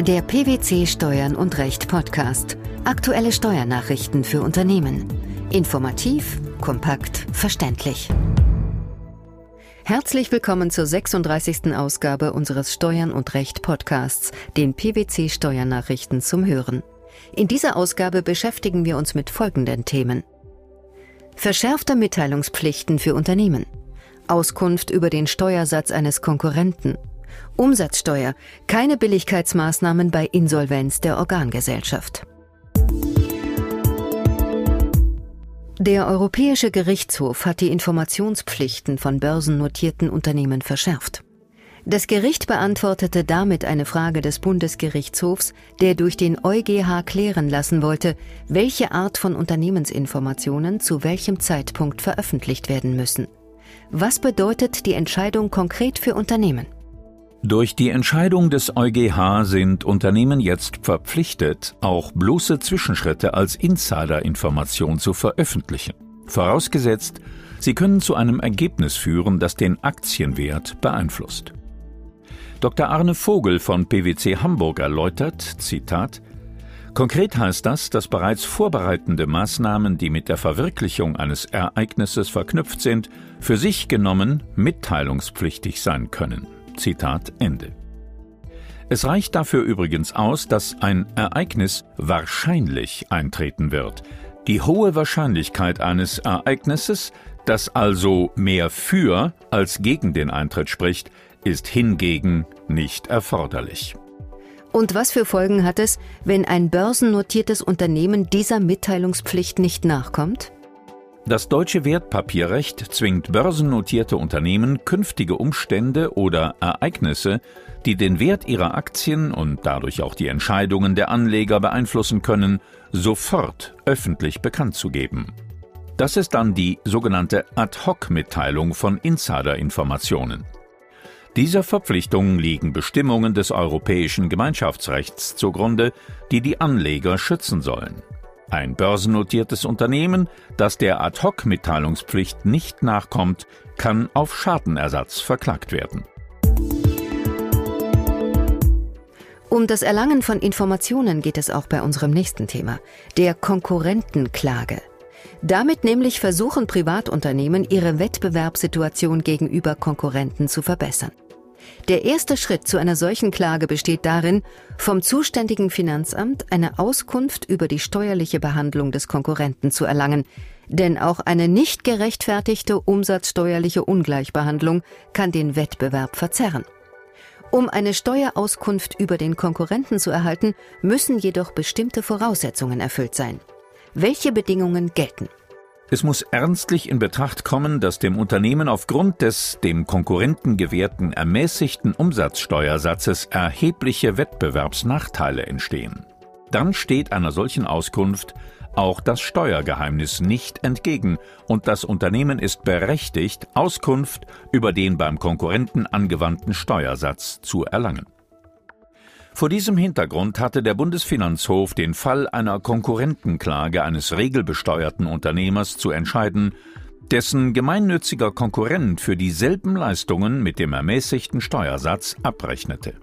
Der PwC Steuern und Recht Podcast. Aktuelle Steuernachrichten für Unternehmen. Informativ, kompakt, verständlich. Herzlich willkommen zur 36. Ausgabe unseres Steuern und Recht Podcasts, den PwC Steuernachrichten zum Hören. In dieser Ausgabe beschäftigen wir uns mit folgenden Themen. Verschärfte Mitteilungspflichten für Unternehmen. Auskunft über den Steuersatz eines Konkurrenten. Umsatzsteuer. Keine Billigkeitsmaßnahmen bei Insolvenz der Organgesellschaft. Der Europäische Gerichtshof hat die Informationspflichten von börsennotierten Unternehmen verschärft. Das Gericht beantwortete damit eine Frage des Bundesgerichtshofs, der durch den EuGH klären lassen wollte, welche Art von Unternehmensinformationen zu welchem Zeitpunkt veröffentlicht werden müssen. Was bedeutet die Entscheidung konkret für Unternehmen? Durch die Entscheidung des EuGH sind Unternehmen jetzt verpflichtet, auch bloße Zwischenschritte als Insiderinformation zu veröffentlichen. Vorausgesetzt, sie können zu einem Ergebnis führen, das den Aktienwert beeinflusst. Dr. Arne Vogel von PwC Hamburg erläutert, Zitat, Konkret heißt das, dass bereits vorbereitende Maßnahmen, die mit der Verwirklichung eines Ereignisses verknüpft sind, für sich genommen mitteilungspflichtig sein können. Zitat Ende. Es reicht dafür übrigens aus, dass ein Ereignis wahrscheinlich eintreten wird. Die hohe Wahrscheinlichkeit eines Ereignisses, das also mehr für als gegen den Eintritt spricht, ist hingegen nicht erforderlich. Und was für Folgen hat es, wenn ein börsennotiertes Unternehmen dieser Mitteilungspflicht nicht nachkommt? Das deutsche Wertpapierrecht zwingt börsennotierte Unternehmen, künftige Umstände oder Ereignisse, die den Wert ihrer Aktien und dadurch auch die Entscheidungen der Anleger beeinflussen können, sofort öffentlich bekannt zu geben. Das ist dann die sogenannte Ad-hoc-Mitteilung von Insiderinformationen. Dieser Verpflichtung liegen Bestimmungen des europäischen Gemeinschaftsrechts zugrunde, die die Anleger schützen sollen. Ein börsennotiertes Unternehmen, das der Ad-hoc-Mitteilungspflicht nicht nachkommt, kann auf Schadenersatz verklagt werden. Um das Erlangen von Informationen geht es auch bei unserem nächsten Thema, der Konkurrentenklage. Damit nämlich versuchen Privatunternehmen, ihre Wettbewerbssituation gegenüber Konkurrenten zu verbessern. Der erste Schritt zu einer solchen Klage besteht darin, vom zuständigen Finanzamt eine Auskunft über die steuerliche Behandlung des Konkurrenten zu erlangen, denn auch eine nicht gerechtfertigte umsatzsteuerliche Ungleichbehandlung kann den Wettbewerb verzerren. Um eine Steuerauskunft über den Konkurrenten zu erhalten, müssen jedoch bestimmte Voraussetzungen erfüllt sein. Welche Bedingungen gelten? Es muss ernstlich in Betracht kommen, dass dem Unternehmen aufgrund des dem Konkurrenten gewährten ermäßigten Umsatzsteuersatzes erhebliche Wettbewerbsnachteile entstehen. Dann steht einer solchen Auskunft auch das Steuergeheimnis nicht entgegen und das Unternehmen ist berechtigt, Auskunft über den beim Konkurrenten angewandten Steuersatz zu erlangen. Vor diesem Hintergrund hatte der Bundesfinanzhof den Fall einer Konkurrentenklage eines regelbesteuerten Unternehmers zu entscheiden, dessen gemeinnütziger Konkurrent für dieselben Leistungen mit dem ermäßigten Steuersatz abrechnete.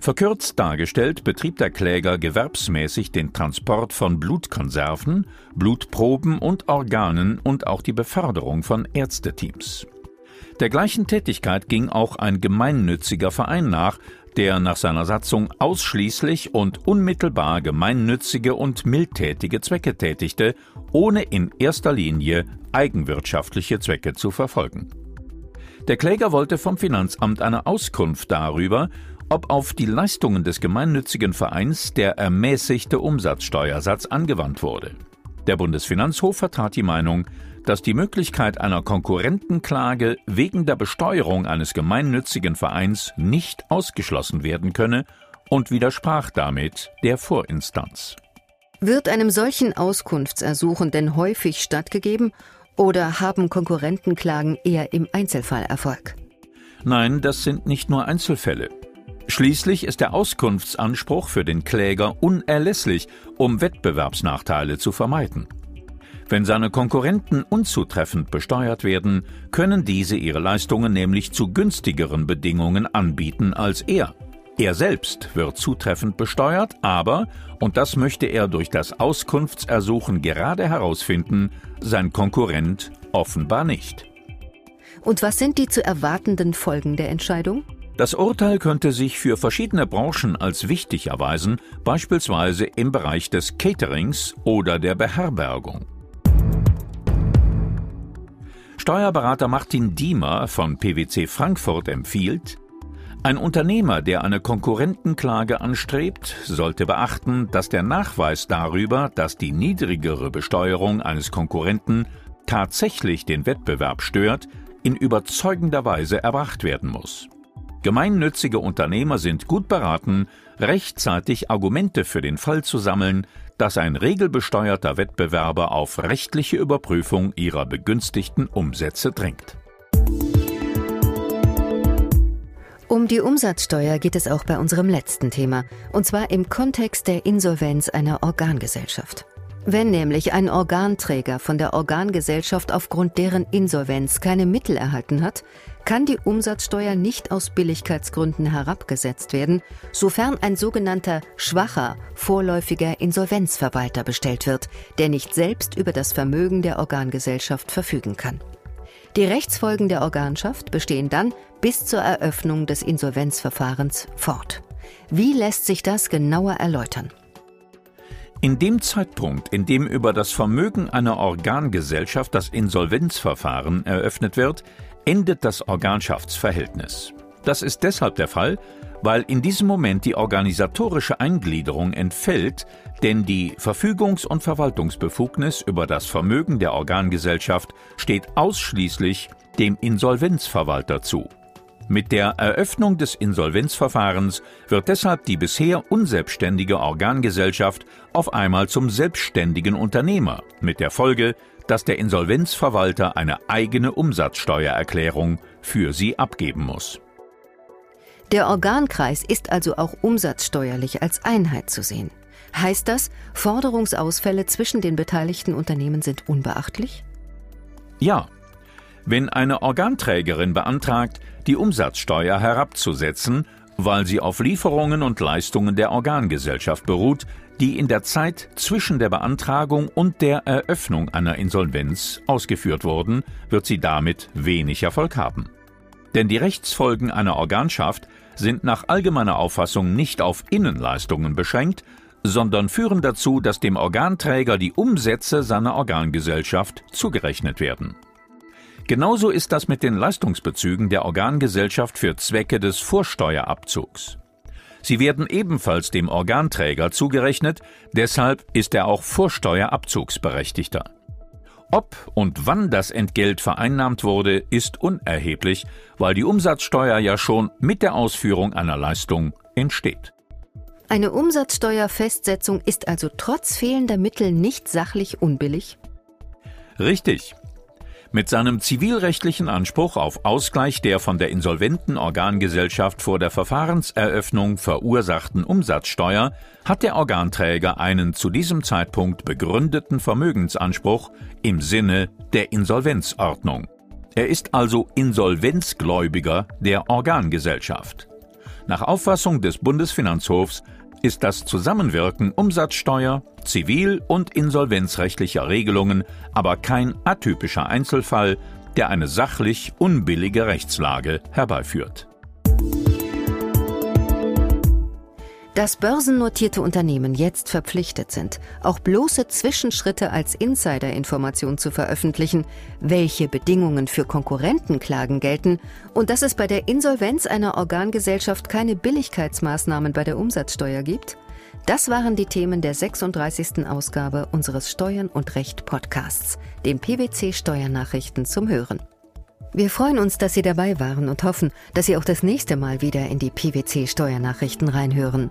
Verkürzt dargestellt betrieb der Kläger gewerbsmäßig den Transport von Blutkonserven, Blutproben und Organen und auch die Beförderung von Ärzteteams. Der gleichen Tätigkeit ging auch ein gemeinnütziger Verein nach, der nach seiner Satzung ausschließlich und unmittelbar gemeinnützige und mildtätige Zwecke tätigte, ohne in erster Linie eigenwirtschaftliche Zwecke zu verfolgen. Der Kläger wollte vom Finanzamt eine Auskunft darüber, ob auf die Leistungen des gemeinnützigen Vereins der ermäßigte Umsatzsteuersatz angewandt wurde. Der Bundesfinanzhof vertrat die Meinung, dass die Möglichkeit einer Konkurrentenklage wegen der Besteuerung eines gemeinnützigen Vereins nicht ausgeschlossen werden könne und widersprach damit der Vorinstanz. Wird einem solchen Auskunftsersuchen denn häufig stattgegeben oder haben Konkurrentenklagen eher im Einzelfall Erfolg? Nein, das sind nicht nur Einzelfälle. Schließlich ist der Auskunftsanspruch für den Kläger unerlässlich, um Wettbewerbsnachteile zu vermeiden. Wenn seine Konkurrenten unzutreffend besteuert werden, können diese ihre Leistungen nämlich zu günstigeren Bedingungen anbieten als er. Er selbst wird zutreffend besteuert, aber, und das möchte er durch das Auskunftsersuchen gerade herausfinden, sein Konkurrent offenbar nicht. Und was sind die zu erwartenden Folgen der Entscheidung? Das Urteil könnte sich für verschiedene Branchen als wichtig erweisen, beispielsweise im Bereich des Caterings oder der Beherbergung. Steuerberater Martin Diemer von PwC Frankfurt empfiehlt, ein Unternehmer, der eine Konkurrentenklage anstrebt, sollte beachten, dass der Nachweis darüber, dass die niedrigere Besteuerung eines Konkurrenten tatsächlich den Wettbewerb stört, in überzeugender Weise erbracht werden muss. Gemeinnützige Unternehmer sind gut beraten, rechtzeitig Argumente für den Fall zu sammeln, dass ein regelbesteuerter Wettbewerber auf rechtliche Überprüfung ihrer begünstigten Umsätze drängt. Um die Umsatzsteuer geht es auch bei unserem letzten Thema, und zwar im Kontext der Insolvenz einer Organgesellschaft. Wenn nämlich ein Organträger von der Organgesellschaft aufgrund deren Insolvenz keine Mittel erhalten hat, kann die Umsatzsteuer nicht aus Billigkeitsgründen herabgesetzt werden, sofern ein sogenannter schwacher, vorläufiger Insolvenzverwalter bestellt wird, der nicht selbst über das Vermögen der Organgesellschaft verfügen kann. Die Rechtsfolgen der Organschaft bestehen dann bis zur Eröffnung des Insolvenzverfahrens fort. Wie lässt sich das genauer erläutern? In dem Zeitpunkt, in dem über das Vermögen einer Organgesellschaft das Insolvenzverfahren eröffnet wird, endet das Organschaftsverhältnis. Das ist deshalb der Fall, weil in diesem Moment die organisatorische Eingliederung entfällt, denn die Verfügungs- und Verwaltungsbefugnis über das Vermögen der Organgesellschaft steht ausschließlich dem Insolvenzverwalter zu. Mit der Eröffnung des Insolvenzverfahrens wird deshalb die bisher unselbstständige Organgesellschaft auf einmal zum selbstständigen Unternehmer, mit der Folge, dass der Insolvenzverwalter eine eigene Umsatzsteuererklärung für sie abgeben muss. Der Organkreis ist also auch umsatzsteuerlich als Einheit zu sehen. Heißt das, Forderungsausfälle zwischen den beteiligten Unternehmen sind unbeachtlich? Ja. Wenn eine Organträgerin beantragt, die Umsatzsteuer herabzusetzen, weil sie auf Lieferungen und Leistungen der Organgesellschaft beruht, die in der Zeit zwischen der Beantragung und der Eröffnung einer Insolvenz ausgeführt wurden, wird sie damit wenig Erfolg haben. Denn die Rechtsfolgen einer Organschaft sind nach allgemeiner Auffassung nicht auf Innenleistungen beschränkt, sondern führen dazu, dass dem Organträger die Umsätze seiner Organgesellschaft zugerechnet werden. Genauso ist das mit den Leistungsbezügen der Organgesellschaft für Zwecke des Vorsteuerabzugs. Sie werden ebenfalls dem Organträger zugerechnet, deshalb ist er auch Vorsteuerabzugsberechtigter. Ob und wann das Entgelt vereinnahmt wurde, ist unerheblich, weil die Umsatzsteuer ja schon mit der Ausführung einer Leistung entsteht. Eine Umsatzsteuerfestsetzung ist also trotz fehlender Mittel nicht sachlich unbillig? Richtig. Mit seinem zivilrechtlichen Anspruch auf Ausgleich der von der insolventen Organgesellschaft vor der Verfahrenseröffnung verursachten Umsatzsteuer hat der Organträger einen zu diesem Zeitpunkt begründeten Vermögensanspruch im Sinne der Insolvenzordnung. Er ist also Insolvenzgläubiger der Organgesellschaft. Nach Auffassung des Bundesfinanzhofs ist das Zusammenwirken Umsatzsteuer, zivil- und insolvenzrechtlicher Regelungen aber kein atypischer Einzelfall, der eine sachlich unbillige Rechtslage herbeiführt. Dass börsennotierte Unternehmen jetzt verpflichtet sind, auch bloße Zwischenschritte als Insiderinformation zu veröffentlichen, welche Bedingungen für Konkurrentenklagen gelten und dass es bei der Insolvenz einer Organgesellschaft keine Billigkeitsmaßnahmen bei der Umsatzsteuer gibt, das waren die Themen der 36. Ausgabe unseres Steuern und Recht Podcasts, dem PwC Steuernachrichten zum Hören. Wir freuen uns, dass Sie dabei waren und hoffen, dass Sie auch das nächste Mal wieder in die PwC Steuernachrichten reinhören.